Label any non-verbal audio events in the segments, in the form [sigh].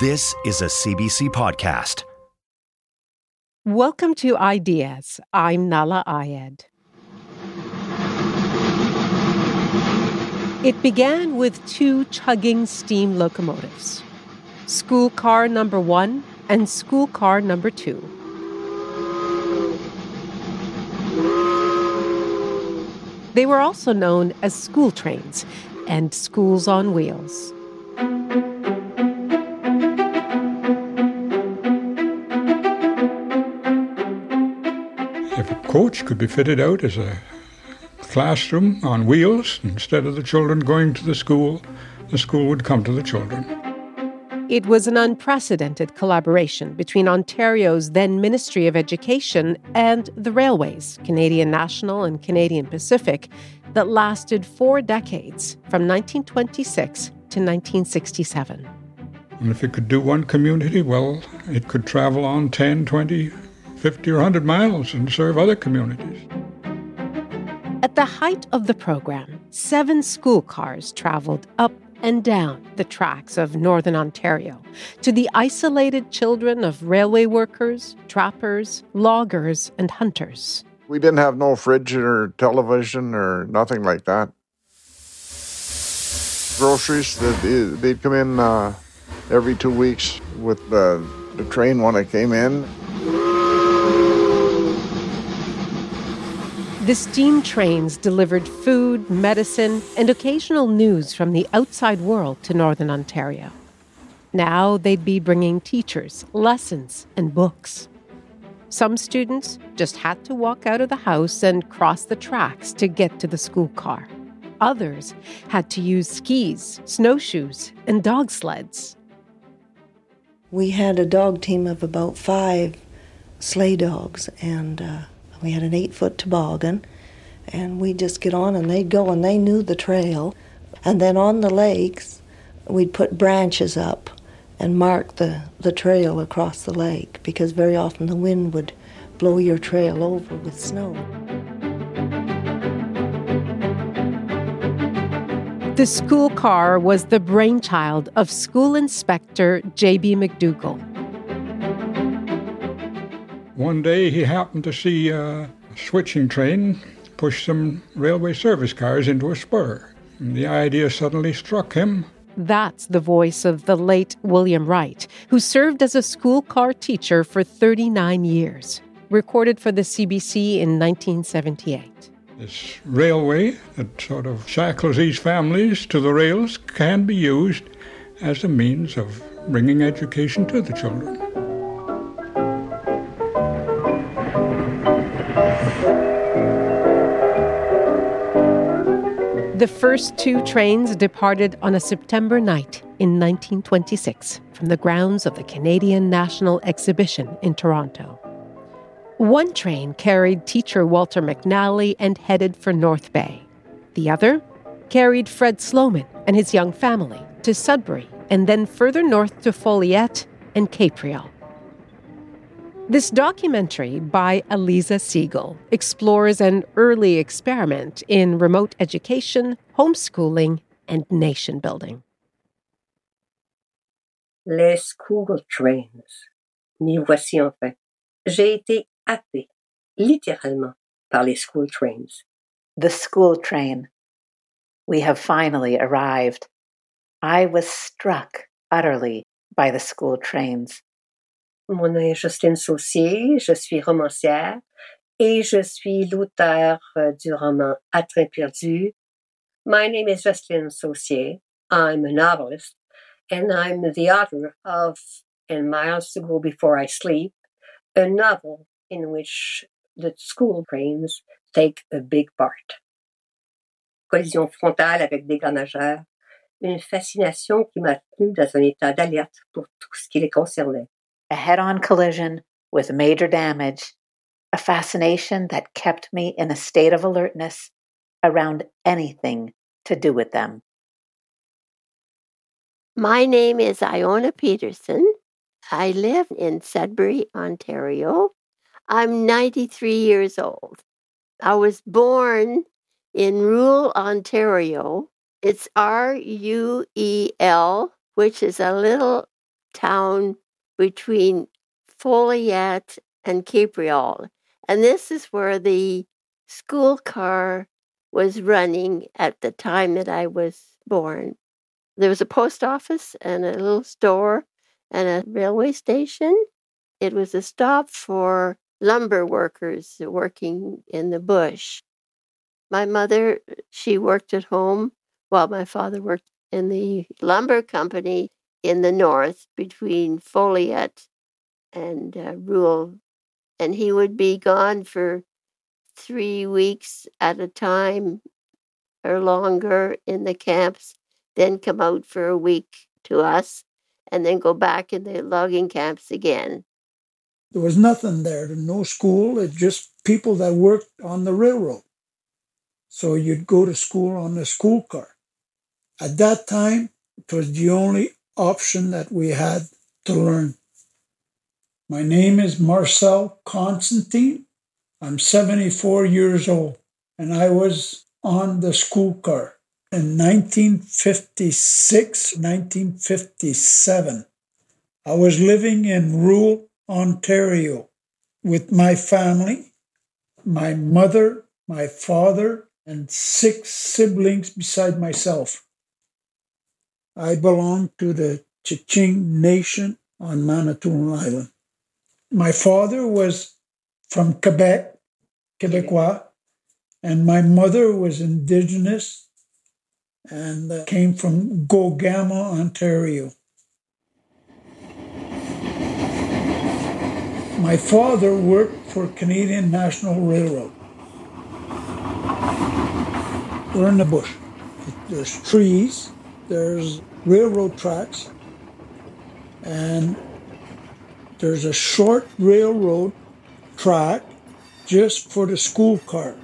This is a CBC podcast. Welcome to Ideas. I'm Nahlah Ayed. It began with two chugging steam locomotives school car number one and school car number two. They were also known as school trains and schools on wheels. Coach could be fitted out as a classroom on wheels, instead of the children going to the school, the school would come to the children. It was an unprecedented collaboration between Ontario's then Ministry of Education and the railways, Canadian National and Canadian Pacific, that lasted four decades from 1926 to 1967. And if it could do one community, well, it could travel on 10, 20, 50, or 100 miles and serve other communities. At the height of the program, seven school cars traveled up and down the tracks of Northern Ontario to the isolated children of railway workers, trappers, loggers, and hunters. We didn't have no fridge or television or nothing like that. Groceries, they'd, they'd come in uh, every two weeks with the, the train when it came in. The steam trains delivered food, medicine, and occasional news from the outside world to Northern Ontario. Now they'd be bringing teachers, lessons, and books. Some students just had to walk out of the house and cross the tracks to get to the school car. Others had to use skis, snowshoes, and dog sleds. We had a dog team of about five sleigh dogs, and uh, we had an eight foot toboggan, and we'd just get on and they'd go, and they knew the trail. And then on the lakes, we'd put branches up and mark the, the trail across the lake because very often the wind would blow your trail over with snow. The school car was the brainchild of school inspector J.B. McDougall. One day he happened to see a switching train push some railway service cars into a spur. And the idea suddenly struck him. That's the voice of the late William Wright, who served as a school car teacher for 39 years, recorded for the CBC in 1978. This railway that sort of shackles these families to the rails can be used as a means of bringing education to the children. The first two trains departed on a September night in 1926 from the grounds of the Canadian National Exhibition in Toronto. One train carried teacher Walter McNally and headed for North Bay. The other carried Fred Sloman and his young family to Sudbury and then further north to Foleyet and Capreol. This documentary by Alisa Siegel explores an early experiment in remote education, homeschooling, and nation building. Les school trains. M'y voici enfin. J'ai été happé, littéralement, par les school trains. The school train. We have finally arrived. I was struck utterly by the school trains. Mon nom est Justine Saucier, je suis romancière et je suis l'auteur euh, du roman À train perdu. My name is Justine Saucier. I'm a novelist and I'm the author of In Miles to Go Before I Sleep, a novel in which the school trains take a big part. Collision frontale avec dégâts majeurs, une fascination qui m'a tenu dans un état d'alerte pour tout ce qui les concernait. A head on collision with major damage, a fascination that kept me in a state of alertness around anything to do with them. My name is Iona Peterson. I live in Sudbury, Ontario. I'm 93 years old. I was born in Ruel Ontario. It's R U E L, which is a little town between Foleyet and Capreol. And this is where the school car was running at the time that I was born. There was a post office and a little store and a railway station. It was a stop for lumber workers working in the bush. My mother, she worked at home while my father worked in the lumber company in the north between Foleyet and uh, Ruel. And he would be gone for three weeks at a time or longer in the camps, then come out for a week to us, and then go back in the logging camps again. There was nothing there, no school, it just people that worked on the railroad. So you'd go to school on the school car. At that time, it was the only option that we had to learn. My name is Marcel Constantine. I'm 74 years old, and I was on the school car in 1956, 1957. I was living in rural Ontario with my family, my mother, my father, and six siblings beside myself. I belong to the M'Chigeeng Nation on Manitoulin Island. My father was from Quebec, Quebecois, and my mother was Indigenous and uh, came from Gogama, Ontario. My father worked for Canadian National Railroad. We're in the bush. There's trees, there's railroad tracks, and there's a short railroad track just for the school car.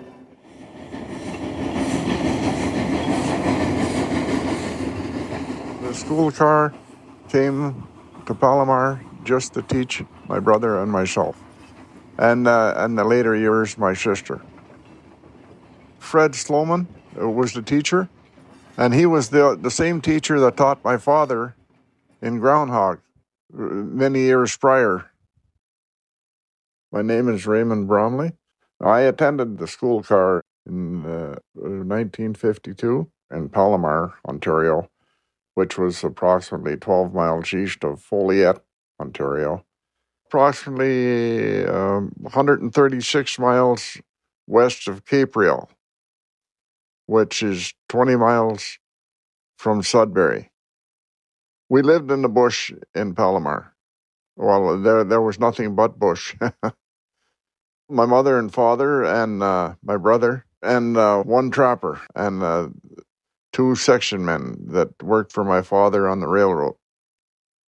The school car came to Palomar just to teach my brother and myself, and uh, in the later years, my sister. Fred Sloman was the teacher, and he was the, the same teacher that taught my father in Groundhog uh, many years prior. My name is Raymond Bromley. I attended the school car in uh, 1952 in Palomar, Ontario, which was approximately 12 miles east of Foleyet, Ontario, approximately um, 136 miles west of Capreol, which is 20 miles from Sudbury. We lived in the bush in Palomar. Well, there there was nothing but bush. [laughs] my mother and father and uh, my brother and uh, one trapper and uh, two section men that worked for my father on the railroad.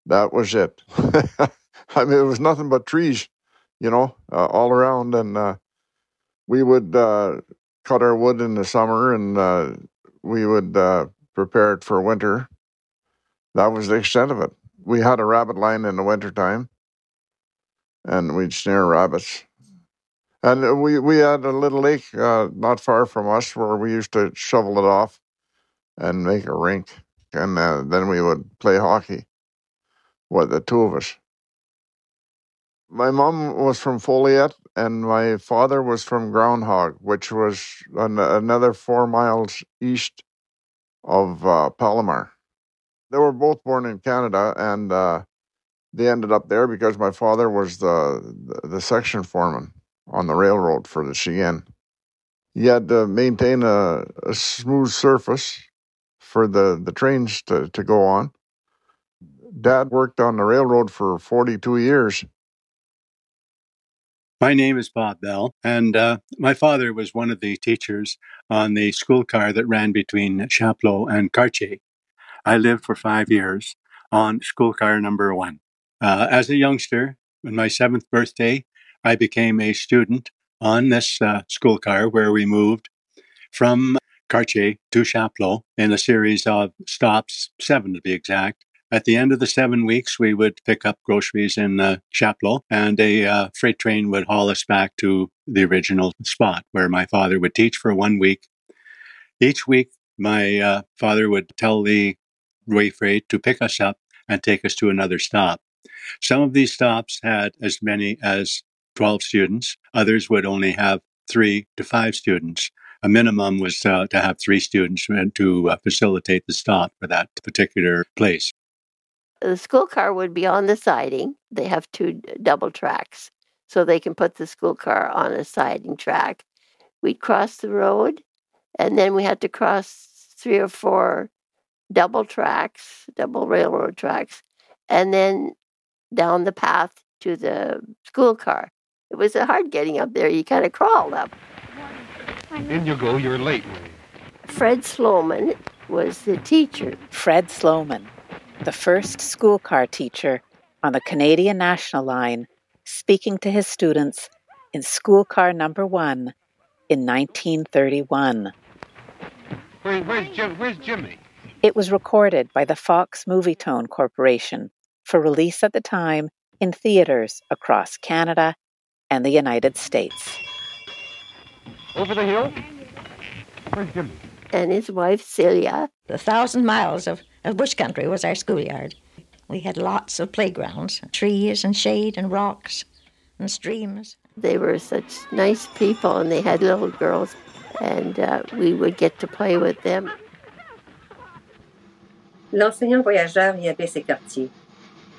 That was it. [laughs] I mean, it was nothing but trees, you know, uh, all around, and uh, we would uh, cut our wood in the summer, and we would prepare it for winter. That was the extent of it. We had a rabbit line in the wintertime, and we'd snare rabbits and we we had a little lake uh, not far from us where we used to shovel it off and make a rink, and uh, then we would play hockey with the two of us. My mom was from Foleyet, and my father was from Groundhog, which was an, another four miles east of uh, Palomar. They were both born in Canada, and uh, they ended up there because my father was the, the, the section foreman on the railroad for the CN. He had to maintain a, a smooth surface for the, the trains to, to go on. Dad worked on the railroad for 42 years. My name is Bob Bell, and uh, my father was one of the teachers on the school car that ran between Chapleau and Cartier. I lived for five years on school car number one. Uh, as a youngster, on my seventh birthday, I became a student on this uh, school car where we moved from Cartier to Chapleau in a series of stops, seven to be exact. At the end of the seven weeks, we would pick up groceries in uh, Chapleau, and a uh, freight train would haul us back to the original spot where my father would teach for one week. Each week, my uh, father would tell the way freight to pick us up and take us to another stop. Some of these stops had as many as 12 students. Others would only have three to five students. A minimum was uh, to have three students to uh, facilitate the stop for that particular place. The school car would be on the siding. They have two double tracks, so they can put the school car on a siding track. We'd cross the road, and then we had to cross three or four double tracks, double railroad tracks, and then down the path to the school car. It was uh, hard getting up there. You kind of crawled up. In you go, you're late. Fred Sloman was the teacher. Fred Sloman, the first school car teacher on the Canadian National Line, speaking to his students in school car number one in 1931. Where, where's, Jim, where's Jimmy? It was recorded by the Fox Movietone Corporation for release at the time in theaters across Canada and the United States. Over the hill? Where's Jimmy? And his wife, Celia. The thousand miles of, of bush country was our schoolyard. We had lots of playgrounds, trees and shade and rocks and streams. They were such nice people, and they had little girls, and uh, we would get to play with them. L'enseignant voyageur y avait ses quartiers.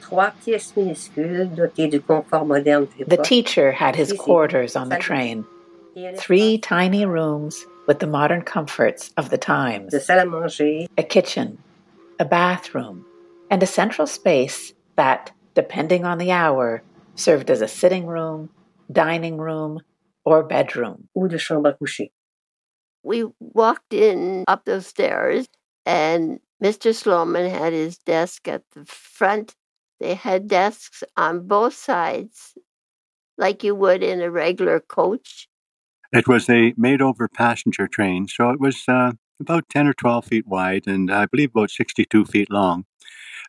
Trois pièces minuscules dotées du confort moderne. The teacher had his quarters on the train. Three tiny rooms with the modern comforts of the times. De salle à manger. A kitchen, a bathroom, and a central space that, depending on the hour, served as a sitting room, dining room, or bedroom. Ou de chambre à coucher. We walked in up those stairs, and Mr. Sloman had his desk at the front. They had desks on both sides, like you would in a regular coach. It was a made over passenger train, so it was uh, about 10 or 12 feet wide and I believe about 62 feet long.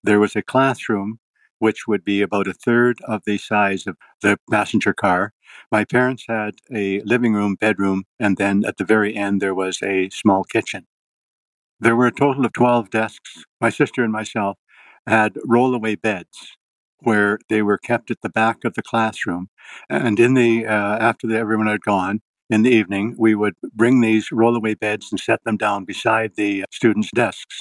There was a classroom, which would be about a third of the size of the passenger car. My parents had a living room, bedroom, and then at the very end, there was a small kitchen. There were a total of 12 desks. My sister and myself had rollaway beds where they were kept at the back of the classroom. And in the, uh, after the, everyone had gone, in the evening, we would bring these rollaway beds and set them down beside the students' desks.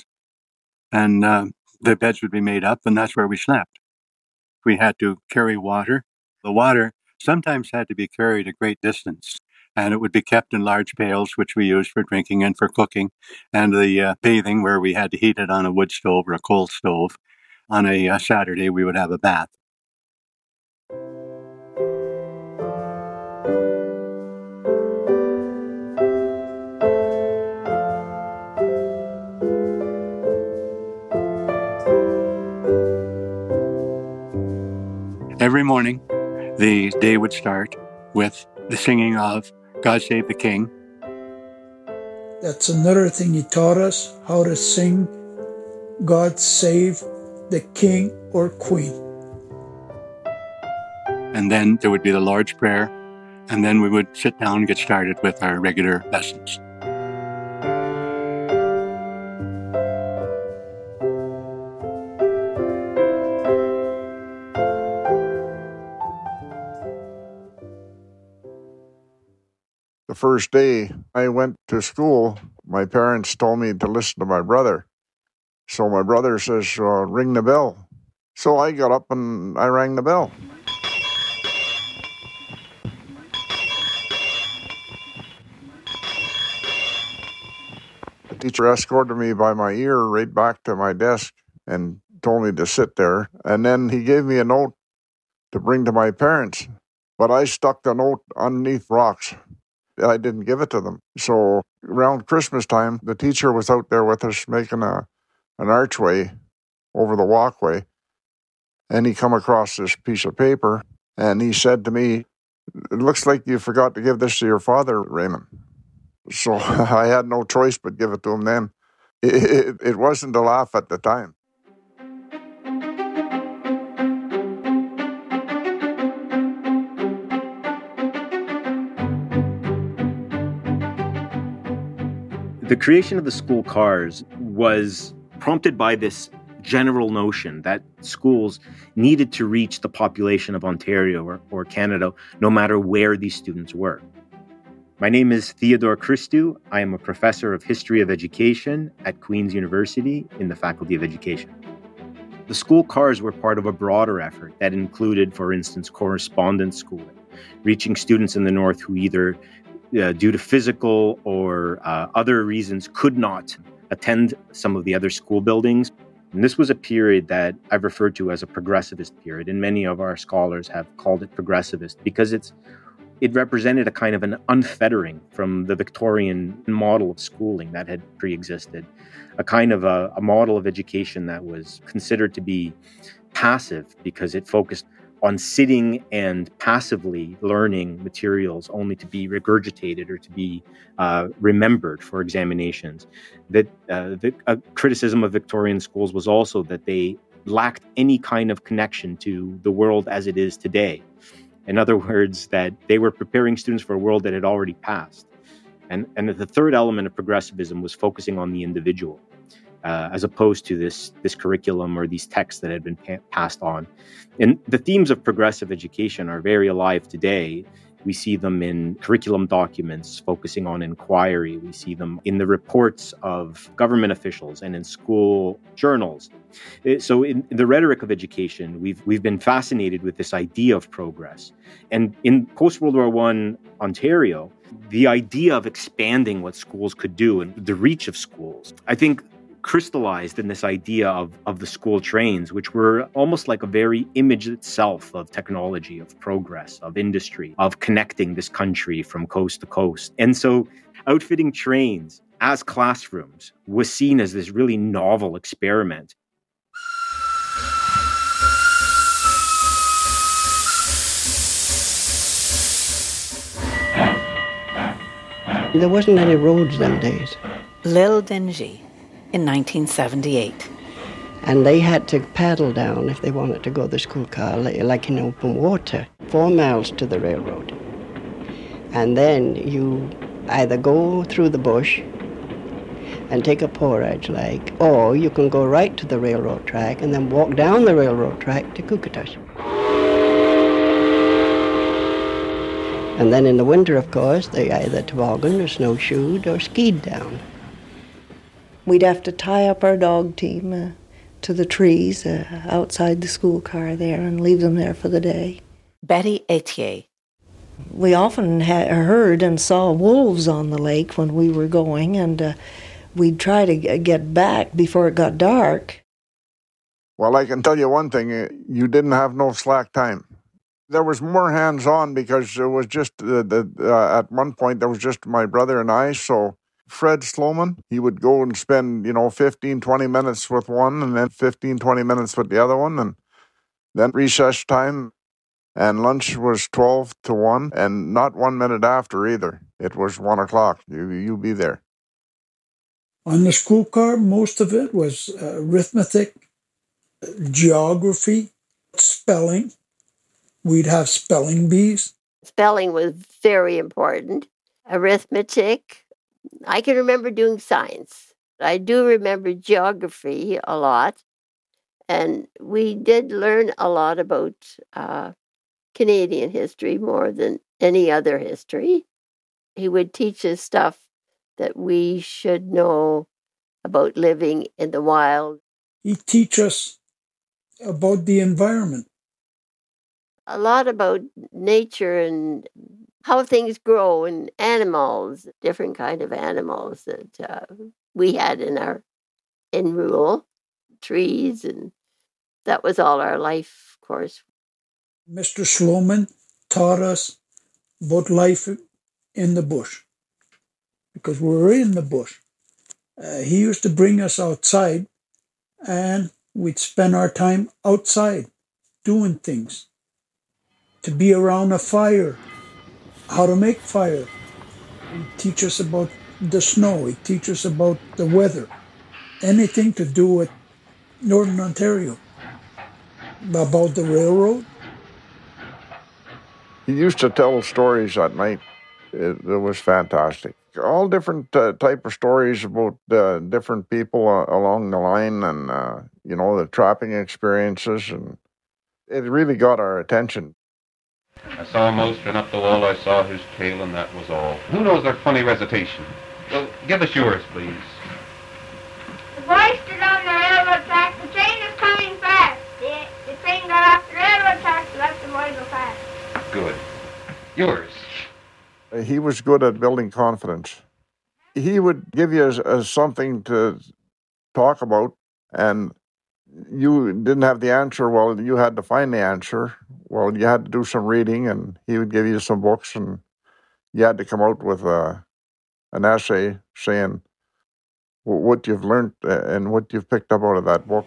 And uh, the beds would be made up, and that's where we slept. We had to carry water. The water sometimes had to be carried a great distance, and it would be kept in large pails, which we used for drinking and for cooking, and the uh, bathing, where we had to heat it on a wood stove or a coal stove. On a uh, Saturday, we would have a bath. Every morning, the day would start with the singing of God Save the King. That's another thing he taught us how to sing God Save the King or Queen. And then there would be the Lord's Prayer, and then we would sit down and get started with our regular lessons. First day I went to school, my parents told me to listen to my brother. So my brother says, uh, ring the bell. So I got up and I rang the bell. The teacher escorted me by my ear right back to my desk and told me to sit there. And then he gave me a note to bring to my parents. But I stuck the note underneath rocks. I didn't give it to them. So around Christmas time, the teacher was out there with us making a, an archway over the walkway, and he come across this piece of paper, and he said to me, "It looks like you forgot to give this to your father, Raymond." So [laughs] I had no choice but give it to him. Then it, it, it wasn't a laugh at the time. The creation of the school cars was prompted by this general notion that schools needed to reach the population of Ontario or, or Canada no matter where these students were. My name is Theodore Christou. I am a professor of history of education at Queen's University in the Faculty of Education. The school cars were part of a broader effort that included, for instance, correspondence schooling, reaching students in the North who either uh, due to physical or uh, other reasons, could not attend some of the other school buildings. And this was a period that I've referred to as a progressivist period, and many of our scholars have called it progressivist because it's it represented a kind of an unfettering from the Victorian model of schooling that had pre-existed, a kind of a, a model of education that was considered to be passive because it focused on sitting and passively learning materials only to be regurgitated or to be uh, remembered for examinations. That uh, the criticism of Victorian schools was also that they lacked any kind of connection to the world as it is today. In other words, that they were preparing students for a world that had already passed. And, and the third element of progressivism was focusing on the individual uh, as opposed to this this curriculum or these texts that had been pa- passed on. And the themes of progressive education are very alive today. We see them in curriculum documents focusing on inquiry. We see them in the reports of government officials and in school journals. Uh, so, in, the rhetoric of education, we've we've been fascinated with this idea of progress. And in post World War One Ontario, the idea of expanding what schools could do and the reach of schools, I think crystallized in this idea of, of the school trains, which were almost like a very image itself of technology, of progress, of industry, of connecting this country from coast to coast. And so, outfitting trains as classrooms was seen as this really novel experiment. There wasn't any roads them days. Lil Dingy in 1978. And they had to paddle down if they wanted to go the school car, like in open water, four miles to the railroad. And then you either go through the bush and take a portage like, or you can go right to the railroad track and then walk down the railroad track to Kukatush. And then in the winter, of course, they either tobogganed or snowshoed or skied down. We'd have to tie up our dog team uh, to the trees uh, outside the school car there and leave them there for the day. Betty Etier. We often had heard and saw wolves on the lake when we were going, and uh, we'd try to get back before it got dark. Well, I can tell you one thing uh, you didn't have no slack time. There was more hands on because it was just uh, the, uh, at one point there was just my brother and I, so Fred Sloman. He would go and spend, you know, 15, 20 minutes with one and then 15, 20 minutes with the other one. And then recess time and lunch was 12 to 1 and not one minute after either. It was 1 o'clock. You, you be there. On the school car, most of it was uh, arithmetic, geography, spelling. We'd have spelling bees. Spelling was very important. Arithmetic, I can remember doing science. I do remember geography a lot. And we did learn a lot about uh, Canadian history more than any other history. He would teach us stuff that we should know about living in the wild. He'd teach us about the environment. A lot about nature and how things grow and animals, different kind of animals that uh, we had in our in rural trees, and that was all our life course. Mr. Sloman taught us about life in the bush because we were in the bush. Uh, he used to bring us outside and we'd spend our time outside doing things. To be around a fire, how to make fire. He'd teach us about the snow, It teaches us about the weather, anything to do with Northern Ontario. About the railroad. He used to tell stories at night. It, it was fantastic. All different uh, type of stories about uh, different people uh, along the line, and uh, you know the trapping experiences, and it really got our attention. I saw a mouse run up the wall, I saw his tail, and that was all. Who knows their funny recitation? Well, give us yours, please. The boy stood on the railroad track. The train is coming fast. The, the train got off the railroad track to let the boy go fast. Good. Yours. Uh, He was good at building confidence. He would give you as, as something to talk about, and you didn't have the answer. Well, you had to find the answer. Well, you had to do some reading, and he would give you some books, and you had to come out with a, an essay saying what you've learned uh, and what you've picked up out of that book.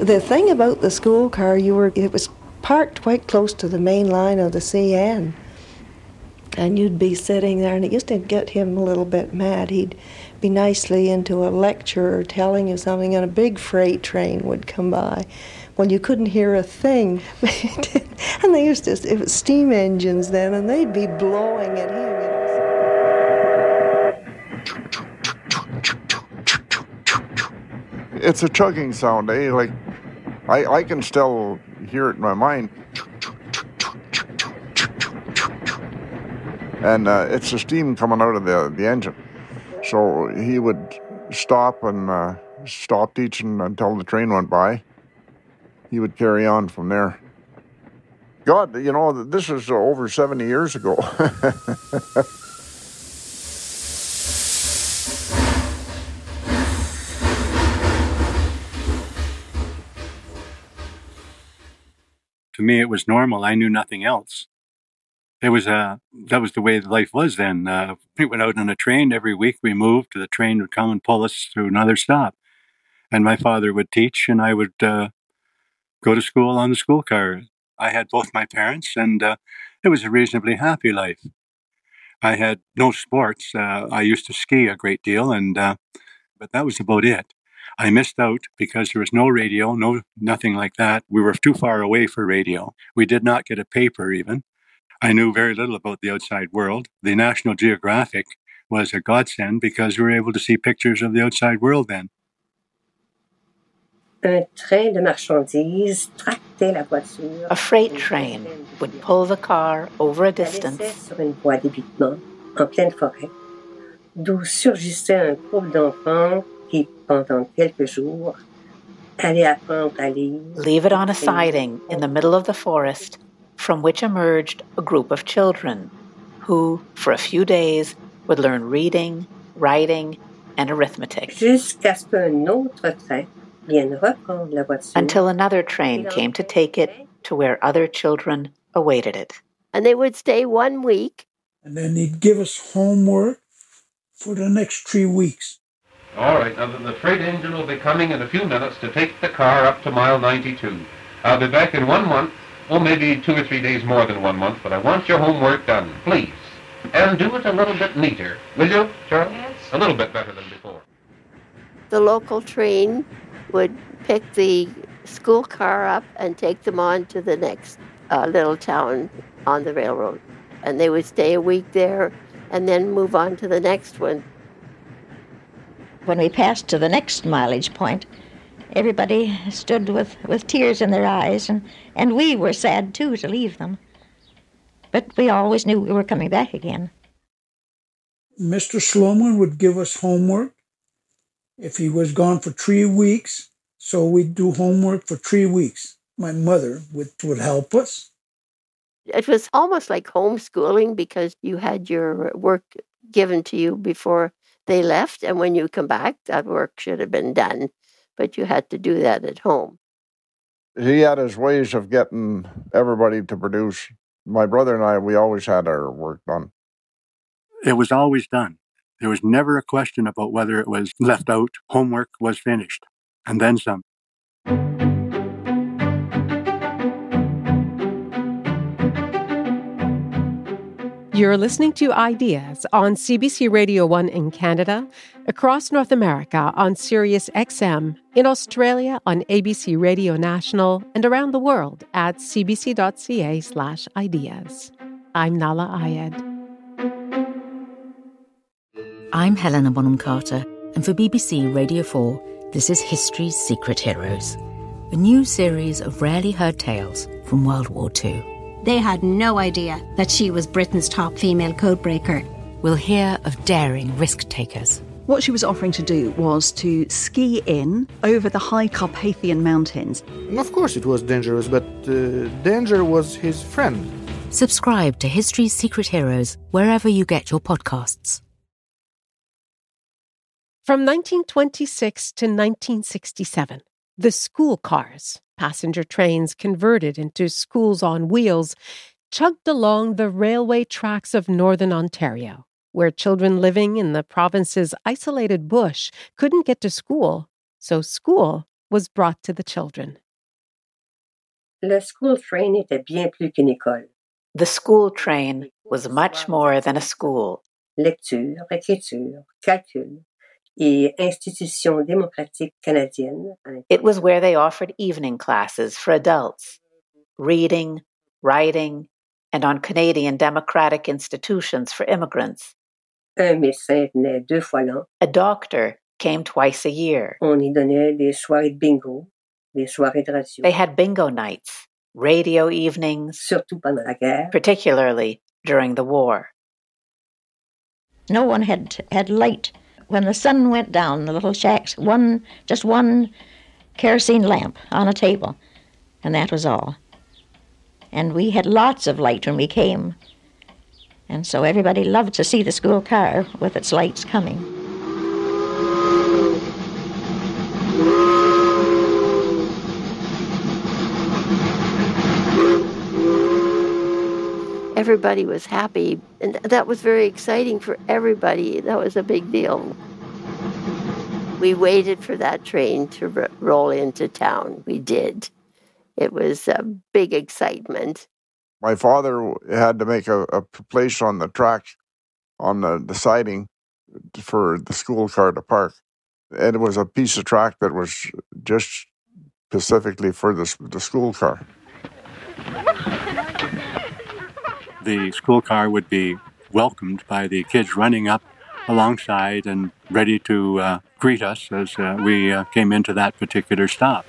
The thing about the school car, you were it was parked quite close to the main line of the CN. And you'd be sitting there, and it used to get him a little bit mad. He'd be nicely into a lecture or telling you something, and a big freight train would come by. Well, you couldn't hear a thing. [laughs] and they used to, it was steam engines then, and they'd be blowing at him. It's a chugging sound, eh? Like I, I can still hear it in my mind. And uh, it's the steam coming out of the, the engine. So he would stop and uh, stop teaching until the train went by. He would carry on from there. God, you know, this is over 70 years ago. [laughs] To me, it was normal. I knew nothing else. It was uh, that was the way life was then. Uh, we went out on a train every week. We moved. The train would come and pull us to another stop, and my father would teach, and I would uh, go to school on the school car. I had both my parents, and uh, it was a reasonably happy life. I had no sports. Uh, I used to ski a great deal, and uh, but that was about it. I missed out because there was no radio, no nothing like that. We were too far away for radio. We did not get a paper even. I knew very little about the outside world. The National Geographic was a godsend because we were able to see pictures of the outside world then. Un train de marchandises tractait la voiture. A freight train would pull the car over a distance. laissait sur une voie d'évitement en pleine forêt, d'où surgissait un groupe d'enfants qui, pendant quelques jours, allaient apprendre à lire. Leave it on a siding in the middle of the forest, from which emerged a group of children who, for a few days, would learn reading, writing, and arithmetic Jusqu'à ce qu'un autre train vienne reprendre la voiture. until another train came to take it to where other children awaited it. And they would stay one week. And then he'd give us homework for the next three weeks. All right, now the, the freight engine will be coming in a few minutes to take the car up to mile 92. I'll be back in one month, oh, maybe two or three days more than one month, but I want your homework done, please. And do it a little bit neater, will you, Charles? Yes. A little bit better than before. The local train would pick the school car up and take them on to the next uh, little town on the railroad. And they would stay a week there and then move on to the next one. When we passed to the next mileage point, everybody stood with, with tears in their eyes, and, and we were sad too to leave them. But we always knew we were coming back again. Mr. Sloman would give us homework if he was gone for three weeks. So we'd do homework for three weeks. My mother would, would help us. It was almost like homeschooling because you had your work given to you before they left, and when you come back, that work should have been done, but you had to do that at home. he had his ways of getting everybody to produce. My brother and I, we always had our work done. It was always done. There was never a question about whether it was left out. Homework was finished, and then some. You're listening to Ideas on CBC Radio 1 in Canada, across North America on Sirius XM, in Australia on ABC Radio National, and around the world at cbc.ca/slash ideas. I'm Nahlah Ayed. I'm Helena Bonham Carter, and for BBC Radio 4, this is History's Secret Heroes, a new series of rarely heard tales from World War II. They had no idea that she was Britain's top female codebreaker. We'll hear of daring risk takers. What she was offering to do was to ski in over the high Carpathian Mountains. Of course, it was dangerous, but uh, danger was his friend. Subscribe to History's Secret Heroes wherever you get your podcasts. From 1926 to 1967, the school cars, passenger trains converted into schools on wheels, chugged along the railway tracks of northern Ontario, where children living in the province's isolated bush couldn't get to school, so school was brought to the children. Le school train était bien plus qu'une école. The school train was much more than a school. Lecture, écriture, calcul, et institution démocratique canadienne. It was where they offered evening classes for adults, reading, writing, and on Canadian democratic institutions for immigrants. Un médecin venait deux fois l'an. A doctor came twice a year. On y donnait des soirées de bingo, des soirées de radio. They had bingo nights, radio evenings, surtout pendant la guerre, particularly during the war. No one had had light when the sun went down. The little shacks, one just one kerosene lamp on a table, and that was all. And we had lots of light when we came, and so everybody loved to see the school car with its lights coming. Everybody was happy. And that was very exciting for everybody. That was a big deal. We waited for that train to r- roll into town. We did. It was a big excitement. My father had to make a, a place on the track, on the, the siding, for the school car to park. And it was a piece of track that was just specifically for the, the school car the school car would be welcomed by the kids running up alongside and ready to uh, greet us as uh, we uh, came into that particular stop.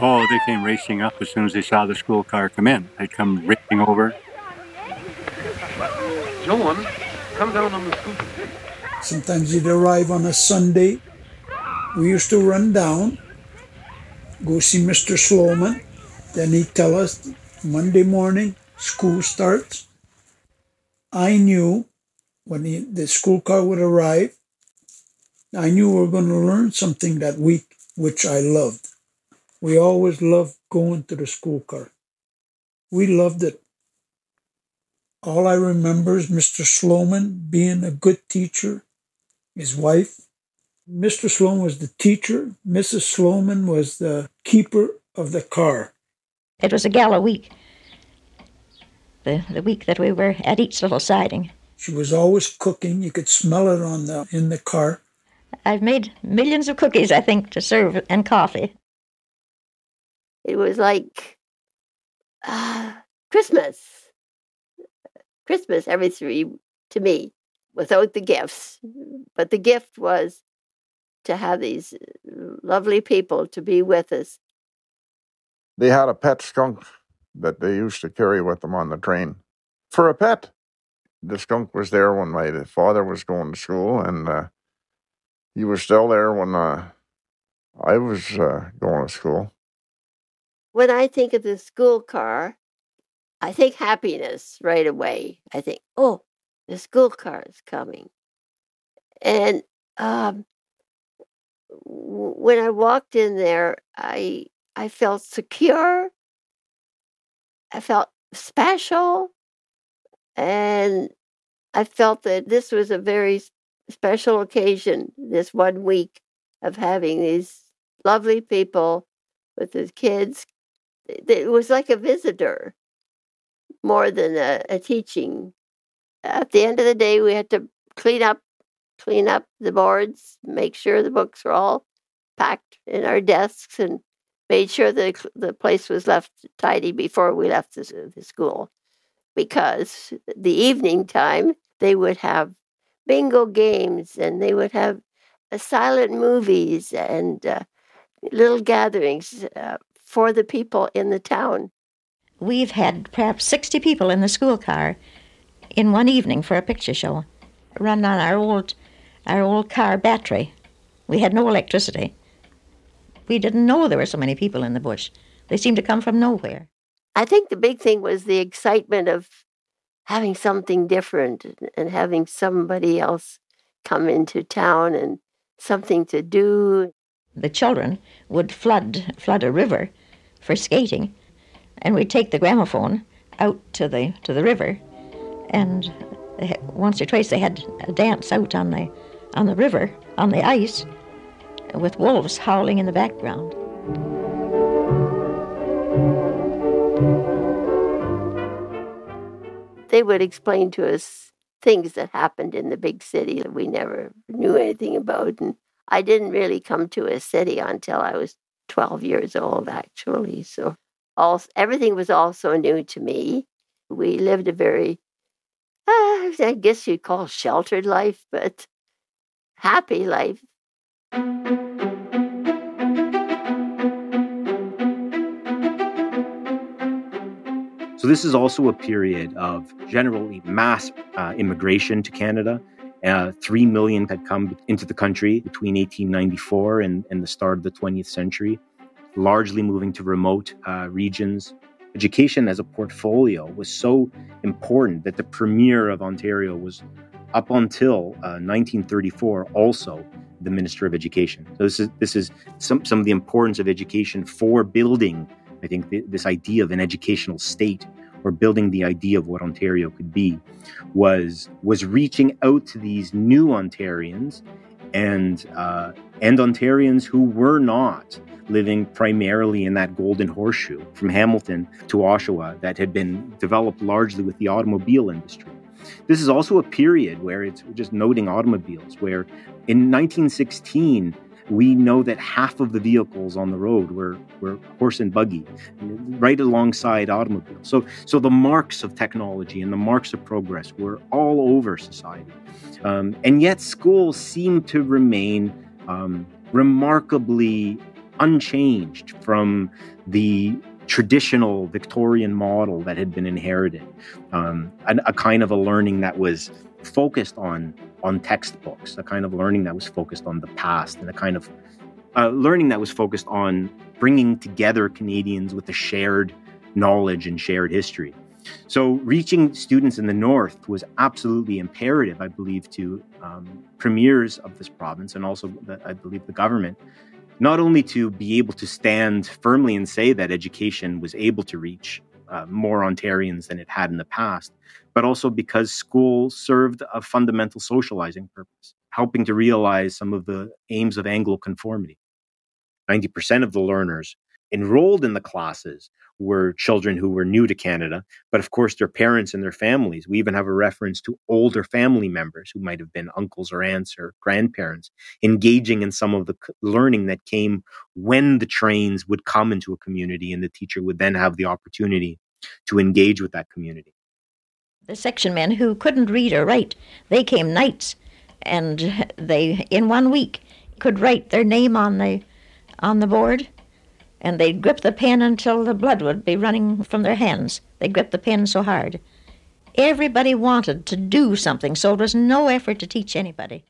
Oh, they came racing up as soon as they saw the school car come in. They'd come racing over. John, come down on the scooter. Sometimes he'd arrive on a Sunday. We used to run down, go see Mr. Sloman. Then he'd tell us Monday morning, school starts. I knew when the, the school car would arrive, I knew we were going to learn something that week, which I loved. We always loved going to the school car. We loved it. All I remember is Mr. Sloman being a good teacher, his wife. Mr. Sloman was the teacher, Mrs. Sloman was the keeper of the car. It was a gala week the, the week that we were at each little siding. She was always cooking. You could smell it on the in the car. I've made millions of cookies, I think, to serve and coffee. It was like uh, Christmas. Christmas every three to me, without the gifts. But the gift was to have these lovely people to be with us. They had a pet skunk that they used to carry with them on the train for a pet. The skunk was there when my father was going to school, and uh, he was still there when uh, I was uh, going to school. When I think of the school car, I think happiness right away. I think, oh, the school car is coming. And um, when I walked in there, I I felt secure I felt special and I felt that this was a very special occasion, this one week of having these lovely people with the kids. It was like a visitor more than a, a teaching. At the end of the day, we had to clean up, clean up the boards, make sure the books were all packed in our desks, and made sure that the place was left tidy before we left the, the school. Because the evening time, they would have bingo games and they would have uh, silent movies and uh, little gatherings uh, for the people in the town. We've had perhaps 60 people in the school car in one evening for a picture show, run on our old, our old car battery. We had no electricity. We didn't know there were so many people in the bush. They seemed to come from nowhere. I think the big thing was the excitement of having something different and having somebody else come into town and something to do. The children would flood flood a river for skating, and we'd take the gramophone out to the to the river, and once or twice they had a dance out on the on the river on the ice, with wolves howling in the background. they would explain to us things that happened in the big city that we never knew anything about. And I didn't really come to a city until I was 12 years old, actually. So all, everything was also new to me. We lived a very, uh, I guess you'd call sheltered life, but happy life. So, this is also a period of generally mass uh, immigration to Canada. Uh, Three million had come into the country between 1894 and, and the start of the 20th century, largely moving to remote uh, regions. Education as a portfolio was so important that the Premier of Ontario was, up until 1934, uh, also the Minister of Education. So, this is, this is some, some of the importance of education for building I think th- this idea of an educational state or building the idea of what Ontario could be was was reaching out to these new Ontarians and uh, and Ontarians who were not living primarily in that golden horseshoe from Hamilton to Oshawa that had been developed largely with the automobile industry. This is also a period where it's just noting automobiles, where in 1916 we know that half of the vehicles on the road were, were horse and buggy, right alongside automobiles. So, so the marks of technology and the marks of progress were all over society. Um, and yet, schools seem to remain um, remarkably unchanged from the traditional Victorian model that had been inherited, um, a, kind of a learning that was focused on on textbooks, a kind of learning that was focused on the past, and a kind of uh, learning that was focused on bringing together Canadians with a shared knowledge and shared history. So, reaching students in the North was absolutely imperative, I believe, to um, premiers of this province and also, the, I believe, the government, not only to be able to stand firmly and say that education was able to reach uh, more Ontarians than it had in the past, but also because school served a fundamental socializing purpose, helping to realize some of the aims of Anglo conformity. 90% of the learners enrolled in the classes were children who were new to Canada, but of course, their parents and their families. We even have a reference to older family members who might have been uncles or aunts or grandparents engaging in some of the learning that came when the trains would come into a community and the teacher would then have the opportunity to engage with that community. The section men who couldn't read or write, they came nights and they, in one week, could write their name on the on the board and they'd grip the pen until the blood would be running from their hands. They gripped the pen so hard. Everybody wanted to do something, so it was no effort to teach anybody.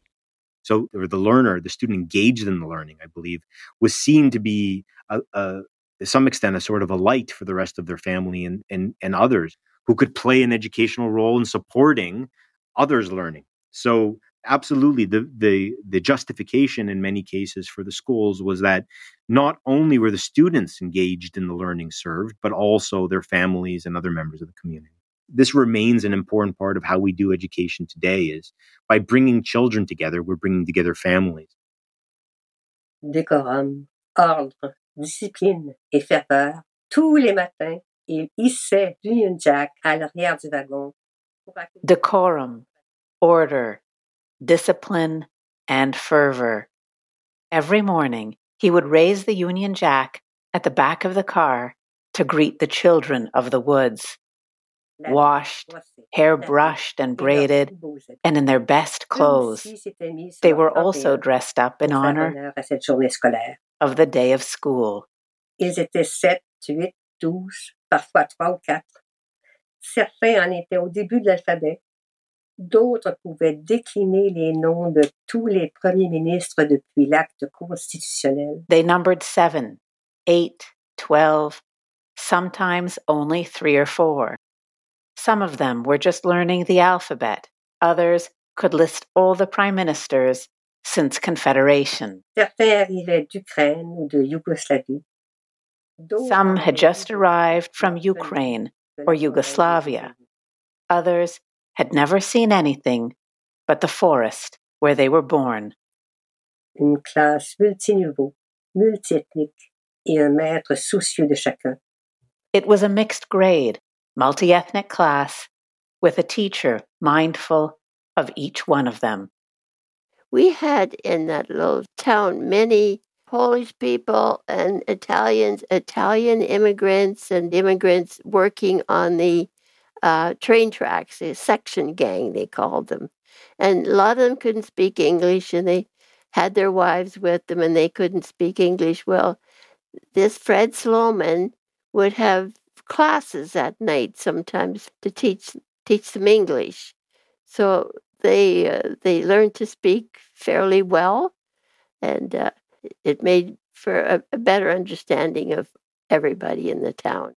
So the learner, the student engaged in the learning, I believe, was seen to be, a, a, to some extent, a sort of a light for the rest of their family and, and, and others who could play an educational role in supporting others' learning. So absolutely the the the justification in many cases for the schools was that not only were the students engaged in the learning served but also their families and other members of the community this remains an important part of how we do education today is by bringing children together, we're bringing together families. Décorum, ordre, discipline et ferveur. Tous les matins, il hissait l'Union Jack à l'arrière du wagon. Decorum, order, discipline, and fervor. Every morning, he would raise the Union Jack at the back of the car to greet the children of the woods. Washed, hair brushed and braided, and in their best clothes. They were also dressed up in honor of the day of school. Ils étaient sept, huit, douze, parfois trois ou quatre. Certains en étaient au début de l'alphabet. D'autres pouvaient décliner les noms de tous les premiers ministres depuis l'acte constitutionnel. They numbered seven, eight, twelve, sometimes only three or four. Some of them were just learning the alphabet. Others could list all the prime ministers since Confederation. Certains arrivaient d'Ukraine ou de Yougoslavie. Some had just arrived from Ukraine or Yugoslavia. Others had never seen anything but the forest where they were born. Une classe multiniveau, multiethnique et un maître soucieux de chacun. It was a mixed grade, multi ethnic class with a teacher mindful of each one of them. We had in that little town many Polish people and Italians, Italian immigrants, and immigrants working on the uh, train tracks, a section gang, they called them. And a lot of them couldn't speak English, and they had their wives with them, and they couldn't speak English. Well, this Fred Sloman would have classes at night sometimes to teach teach them English. So they uh, they learned to speak fairly well, and uh, it made for a, a better understanding of everybody in the town.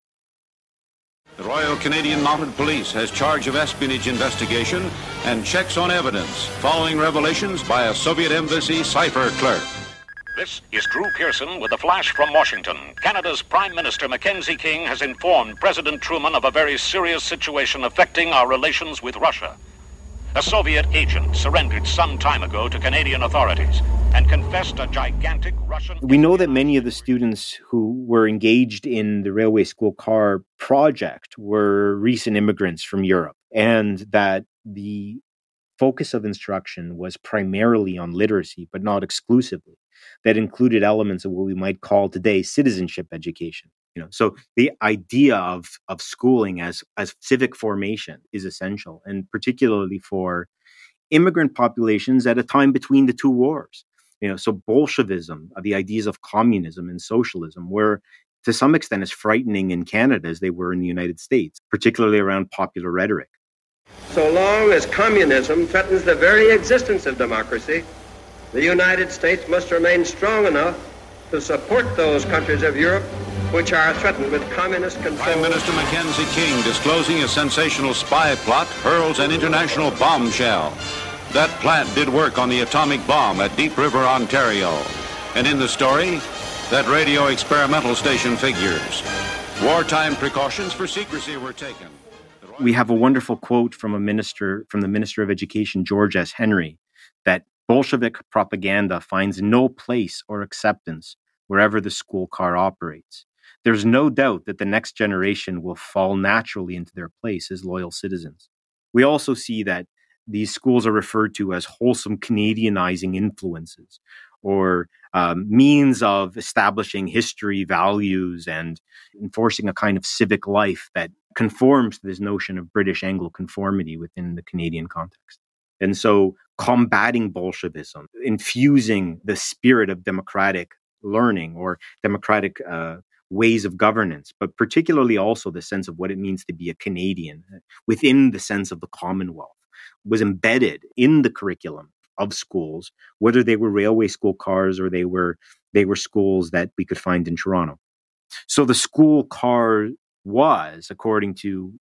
The Royal Canadian Mounted Police has charge of espionage investigation and checks on evidence following revelations by a Soviet embassy cipher clerk. This is Drew Pearson with a flash from Washington. Canada's Prime Minister Mackenzie King has informed President Truman of a very serious situation affecting our relations with Russia. A Soviet agent surrendered some time ago to Canadian authorities and confessed a gigantic Russian. We know that many of the students who were engaged in the railway school car project were recent immigrants from Europe, and that the focus of instruction was primarily on literacy, but not exclusively. That included elements of what we might call today citizenship education. You know, so the idea of of schooling as as civic formation is essential, and particularly for immigrant populations at a time between the two wars. You know, so Bolshevism, uh, the ideas of communism and socialism, were to some extent as frightening in Canada as they were in the United States, particularly around popular rhetoric. So long as communism threatens the very existence of democracy, the United States must remain strong enough to support those countries of Europe which are threatened with communist control. Prime Minister Mackenzie King disclosing a sensational spy plot hurls an international bombshell. That plant did work on the atomic bomb at Deep River, Ontario. And in the story, that radio experimental station figures. Wartime precautions for secrecy were taken. We have a wonderful quote from a minister, from the Minister of Education, George S. Henry, that Bolshevik propaganda finds no place or acceptance wherever the school car operates. There's no doubt that the next generation will fall naturally into their place as loyal citizens. We also see that these schools are referred to as wholesome Canadianizing influences or um, means of establishing history, values, and enforcing a kind of civic life that conforms to this notion of British Anglo conformity within the Canadian context. And so, combating Bolshevism, infusing the spirit of democratic learning or democratic uh, ways of governance, but particularly also the sense of what it means to be a Canadian uh, within the sense of the Commonwealth was embedded in the curriculum of schools, whether they were railway school cars or they were they were schools that we could find in Toronto. So the school car was, according to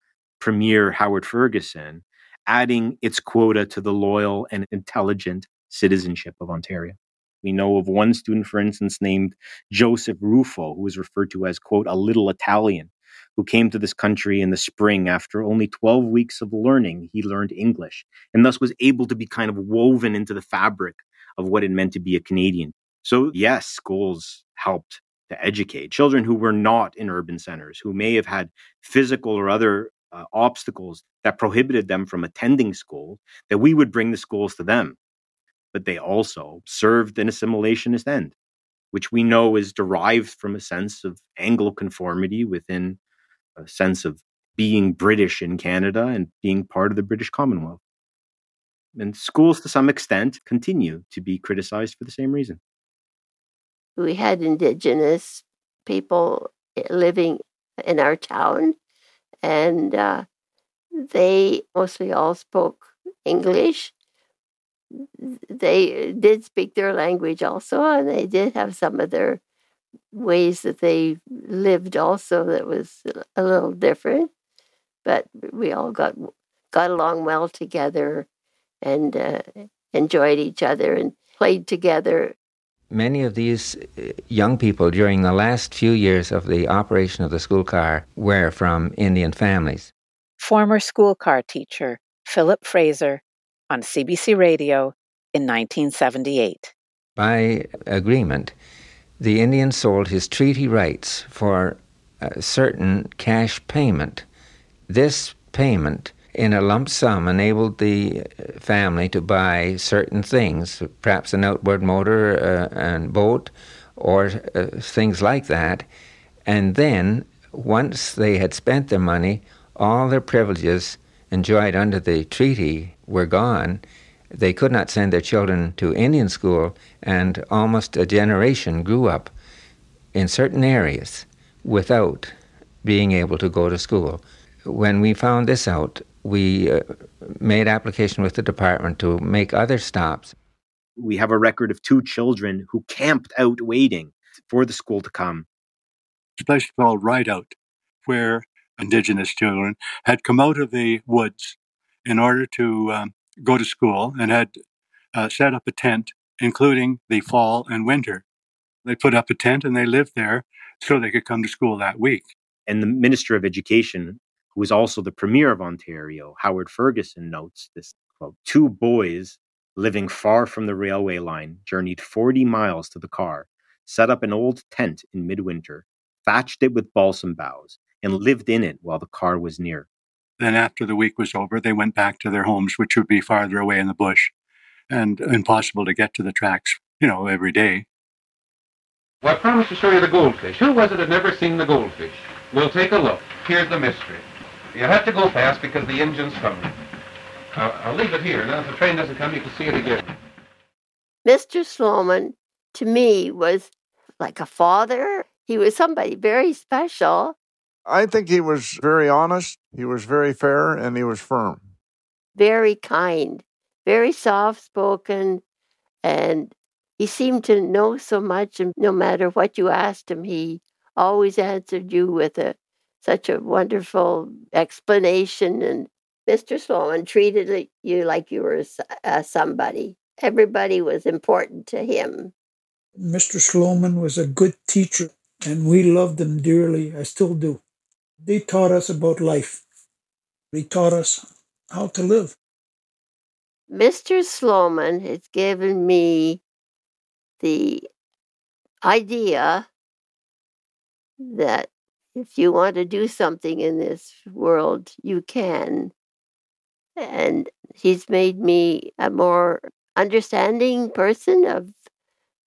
Premier Howard Ferguson, adding its quota to the loyal and intelligent citizenship of Ontario. We know of one student, for instance, named Joseph Rufo, who was referred to as, quote, a little Italian, who came to this country in the spring after only 12 weeks of learning. He learned English and thus was able to be kind of woven into the fabric of what it meant to be a Canadian. So, yes, schools helped to educate children who were not in urban centers, who may have had physical or other uh, obstacles that prohibited them from attending school, that we would bring the schools to them. But they also served an assimilationist end, which we know is derived from a sense of Anglo conformity within a sense of being British in Canada and being part of the British Commonwealth. And schools, to some extent, continue to be criticized for the same reason. We had Indigenous people living in our town, and uh, they mostly all spoke English. They did speak their language also, and they did have some of their ways that they lived also that was a little different. But we all got got along well together and uh, enjoyed each other and played together. Many of these uh, young people during the last few years of the operation of the school car were from Indian families. Former school car teacher Philip Fraser on CBC Radio in 1978. By agreement, the Indian sold his treaty rights for a certain cash payment. This payment, in a lump sum, enabled the family to buy certain things, perhaps an outboard motor uh, and boat, or uh, things like that. And then, once they had spent their money, all their privileges enjoyed under the treaty were gone, they could not send their children to Indian school, and almost a generation grew up in certain areas without being able to go to school. When we found this out, we uh, made application with the department to make other stops. We have a record of two children who camped out waiting for the school to come. It's a place called Rideout, where Indigenous children had come out of the woods in order to um, go to school and had uh, set up a tent, including the fall and winter. They put up a tent and they lived there so they could come to school that week. And the Minister of Education, who was also the Premier of Ontario, Howard Ferguson, notes this quote Two boys living far from the railway line journeyed 40 miles to the car, set up an old tent in midwinter, thatched it with balsam boughs, and lived in it while the car was near. Then, after the week was over, they went back to their homes, which would be farther away in the bush and impossible to get to the tracks, you know, every day. Well, I promised to show you the goldfish. Who was it that never seen the goldfish? We'll take a look. Here's the mystery. You have to go fast because the engine's coming. I'll, I'll leave it here. Now, if the train doesn't come, you can see it again. Mr. Sloman, to me, was like a father. He was somebody very special. I think he was very honest, he was very fair, and he was firm. Very kind, very soft spoken, and he seemed to know so much. And no matter what you asked him, he always answered you with a such a wonderful explanation. And Mr. Sloman treated you like you were uh, somebody. Everybody was important to him. Mr. Sloman was a good teacher, and we loved him dearly. I still do. They taught us about life. They taught us how to live. Mr. Sloman has given me the idea that if you want to do something in this world, you can. And he's made me a more understanding person of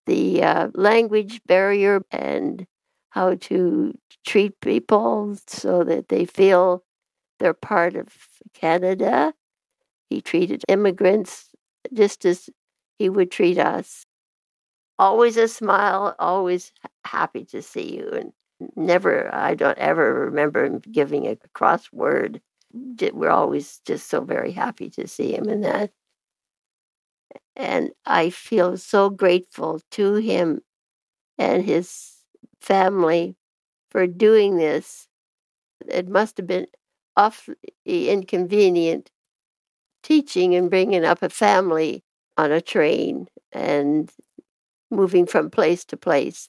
the uh, language barrier and how to treat people so that they feel they're part of Canada. He treated immigrants just as he would treat us. Always a smile, always happy to see you. And never, I don't ever remember him giving a crossword. We're always just so very happy to see him in that. And I feel so grateful to him and his family for doing this. It must have been awfully inconvenient teaching and bringing up a family on a train and moving from place to place.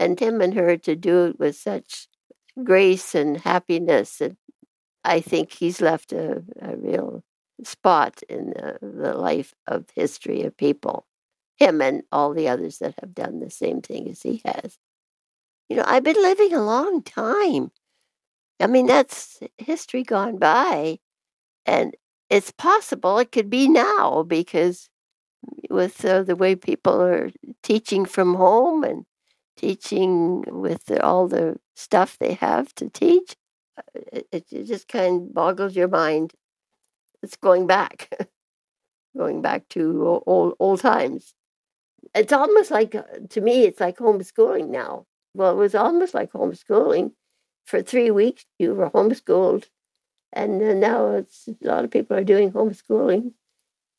And him and her to do it with such grace and happiness. And I think he's left a, a real spot in the, the life of history of people, him and all the others that have done the same thing as he has. You know, I've been living a long time. I mean, that's history gone by. And it's possible it could be now because with uh, the way people are teaching from home and teaching with all the stuff they have to teach, uh, it, it just kind of boggles your mind. It's going back, [laughs] going back to old old times. It's almost like uh, to me, it's like homeschooling now. Well, it was almost like homeschooling. For three weeks, you were homeschooled, and now it's a lot of people are doing homeschooling.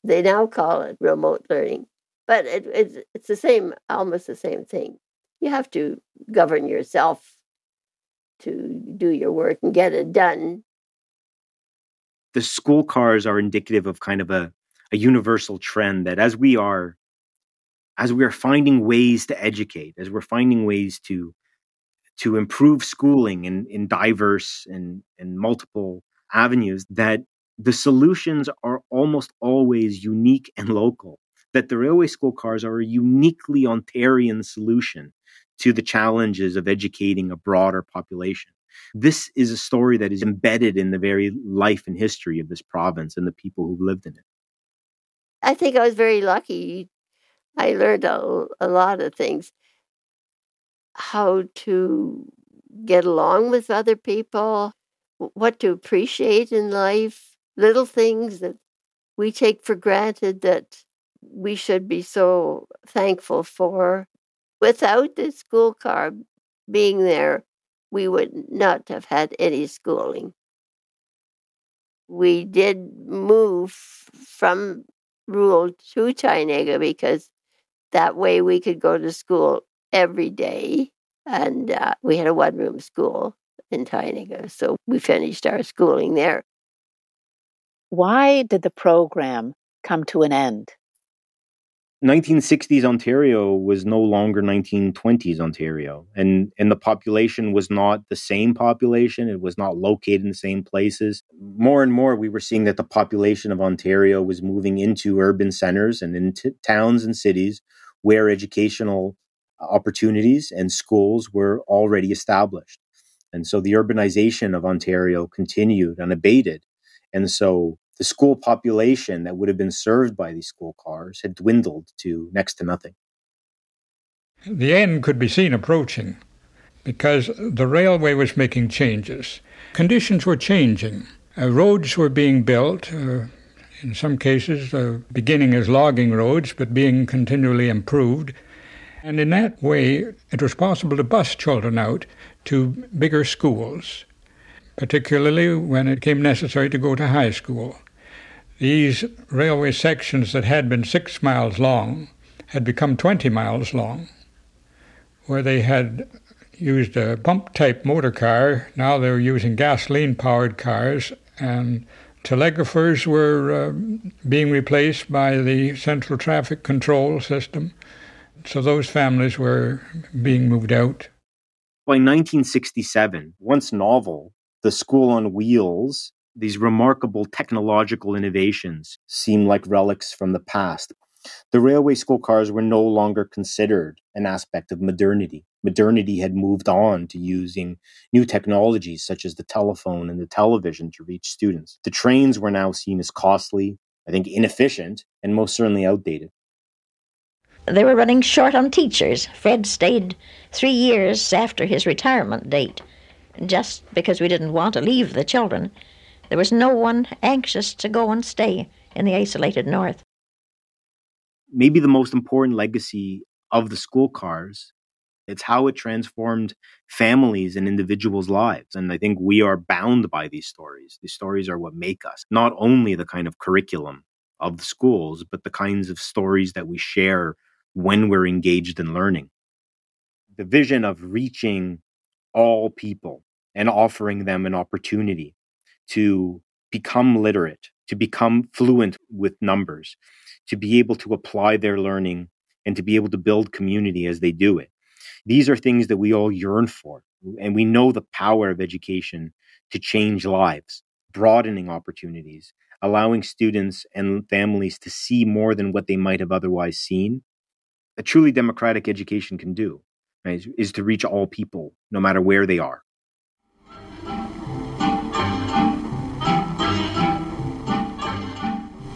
They now call it remote learning, but it, it's it's the same, almost the same thing. You have to govern yourself to do your work and get it done. The school cars are indicative of kind of a, a universal trend that as we are as we are finding ways to educate, as we're finding ways to to improve schooling in, in diverse and, and multiple avenues, that the solutions are almost always unique and local. That the railway school cars are a uniquely Ontarian solution to the challenges of educating a broader population. This is a story that is embedded in the very life and history of this province and the people who lived in it. I think I was very lucky. I learned a, a lot of things how to get along with other people, what to appreciate in life, little things that we take for granted that we should be so thankful for. Without the school car being there, we would not have had any schooling. We did move from Ruel to Chinaga because that way we could go to school every day. And uh, we had a one room school in Tyniga. So we finished our schooling there. Why did the program come to an end? 1960s Ontario was no longer 1920s Ontario, and and the population was not the same population. It was not located in the same places. More and more, we were seeing that the population of Ontario was moving into urban centers and into towns and cities where educational opportunities and schools were already established. And so the urbanization of Ontario continued unabated. And so the school population that would have been served by these school cars had dwindled to next to nothing. The end could be seen approaching because the railway was making changes. Conditions were changing. Uh, roads were being built, uh, in some cases, uh, beginning as logging roads, but being continually improved. And in that way, it was possible to bus children out to bigger schools, particularly when it became necessary to go to high school. These railway sections that had been six miles long had become 20 miles long, where they had used a pump type motor car. Now they were using gasoline powered cars, and telegraphers were uh, being replaced by the central traffic control system. So those families were being moved out. By 1967, once novel, the school on wheels, these remarkable technological innovations seem like relics from the past. The railway school cars were no longer considered an aspect of modernity. Modernity had moved on to using new technologies such as the telephone and the television to reach students. The trains were now seen as costly, I think inefficient, and most certainly outdated they were running short on teachers. Fred stayed three years after his retirement date, just because we didn't want to leave the children. There was no one anxious to go and stay in the isolated north. Maybe the most important legacy of the school cars it's how it transformed families and individuals' lives. And I think we are bound by these stories. These stories are what make us, not only the kind of curriculum of the schools, but the kinds of stories that we share when we're engaged in learning. The vision of reaching all people and offering them an opportunity to become literate, to become fluent with numbers, to be able to apply their learning and to be able to build community as they do it. These are things that we all yearn for. And we know the power of education to change lives, broadening opportunities, allowing students and families to see more than what they might have otherwise seen. A truly democratic education can do right, is to reach all people, no matter where they are.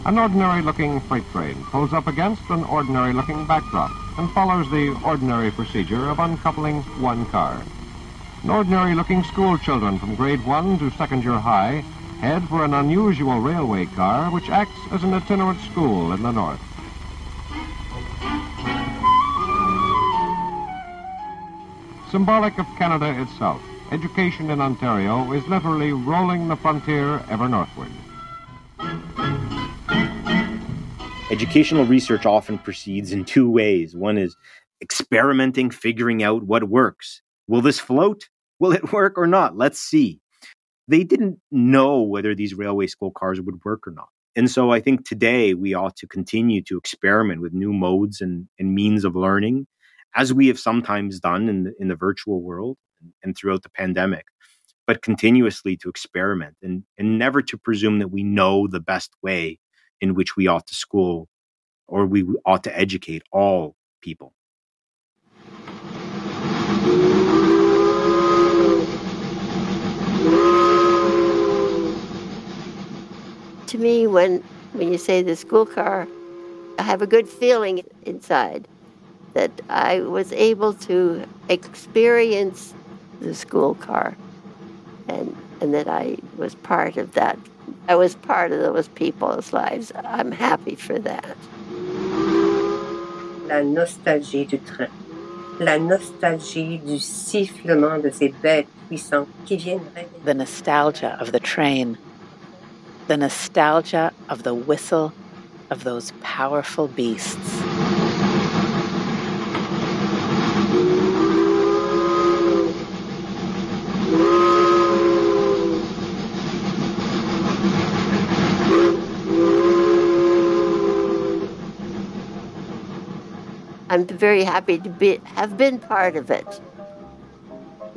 An ordinary looking freight train pulls up against an ordinary looking backdrop and follows the ordinary procedure of uncoupling one car. An ordinary looking school children from grade one to second year high head for an unusual railway car which acts as an itinerant school in the north. Symbolic of Canada itself, education in Ontario is literally rolling the frontier ever northward. Educational research often proceeds in two ways. One is experimenting, figuring out what works. Will this float? Will it [laughs] work or not? Let's see. They didn't know whether these railway school cars would work or not. And so I think today we ought to continue to experiment with new modes and, and means of learning, as we have sometimes done in the, in the virtual world and throughout the pandemic, but continuously to experiment and, and never to presume that we know the best way in which we ought to school or we ought to educate all people. To me, when when you say the school car, I have a good feeling inside that I was able to experience the school car and and that I was part of that I was part of those people's lives. I'm happy for that. La nostalgie du train. La nostalgie du sifflement de ces bêtes puissantes qui viennent The nostalgia of the train. The nostalgia of the whistle of those powerful beasts. I'm very happy to be have been part of it.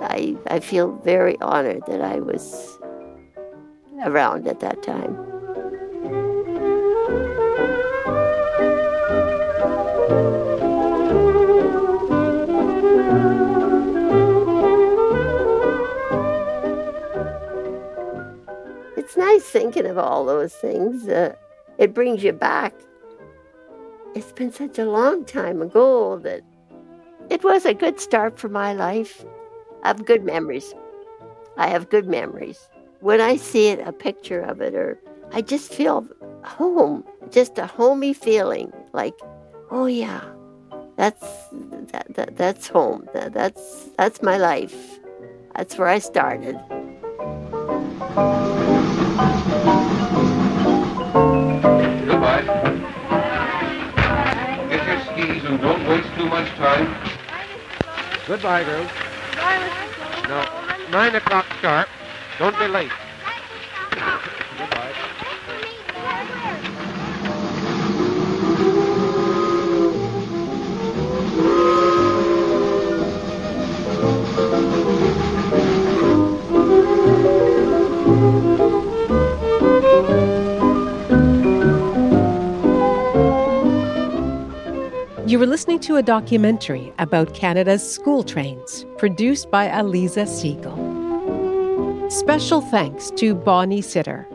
I I feel very honored that I was around at that time. It's nice thinking of all those things. Uh, it brings you back it's been such a long time ago that it was a good start for my life. I have good memories. I have good memories. When I see it, a picture of it, or I just feel home, just a homey feeling, like, oh yeah, that's that, that that's home. That, that's that's my life. That's where I started. Don't waste too much time. Goodbye, girls. No, nine o'clock sharp. Don't be late. [laughs] Goodbye. You were listening to a documentary about Canada's school trains, produced by Alisa Siegel. Special thanks to Bonnie Sitter.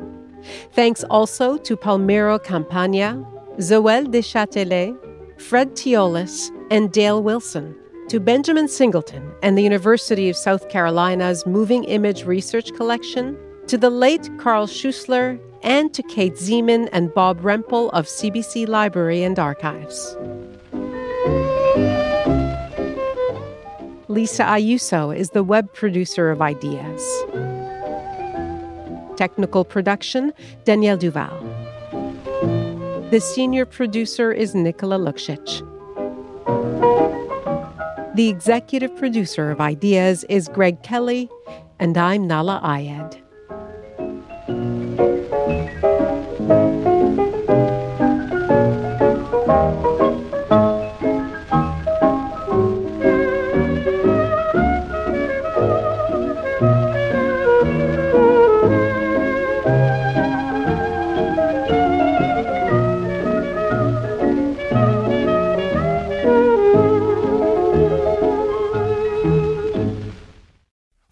Thanks also to Palmiro Campagna, Zoel Deschatelet, Fred Teolis, and Dale Wilson, to Benjamin Singleton and the University of South Carolina's Moving Image Research Collection, to the late Carl Schuessler, and to Kate Zeman and Bob Rempel of CBC Library and Archives. Lisa Ayuso is the web producer of Ideas. Technical production, Danielle Duval. The senior producer is Nicola Luksic. The executive producer of Ideas is Greg Kelly, and I'm Nahlah Ayed.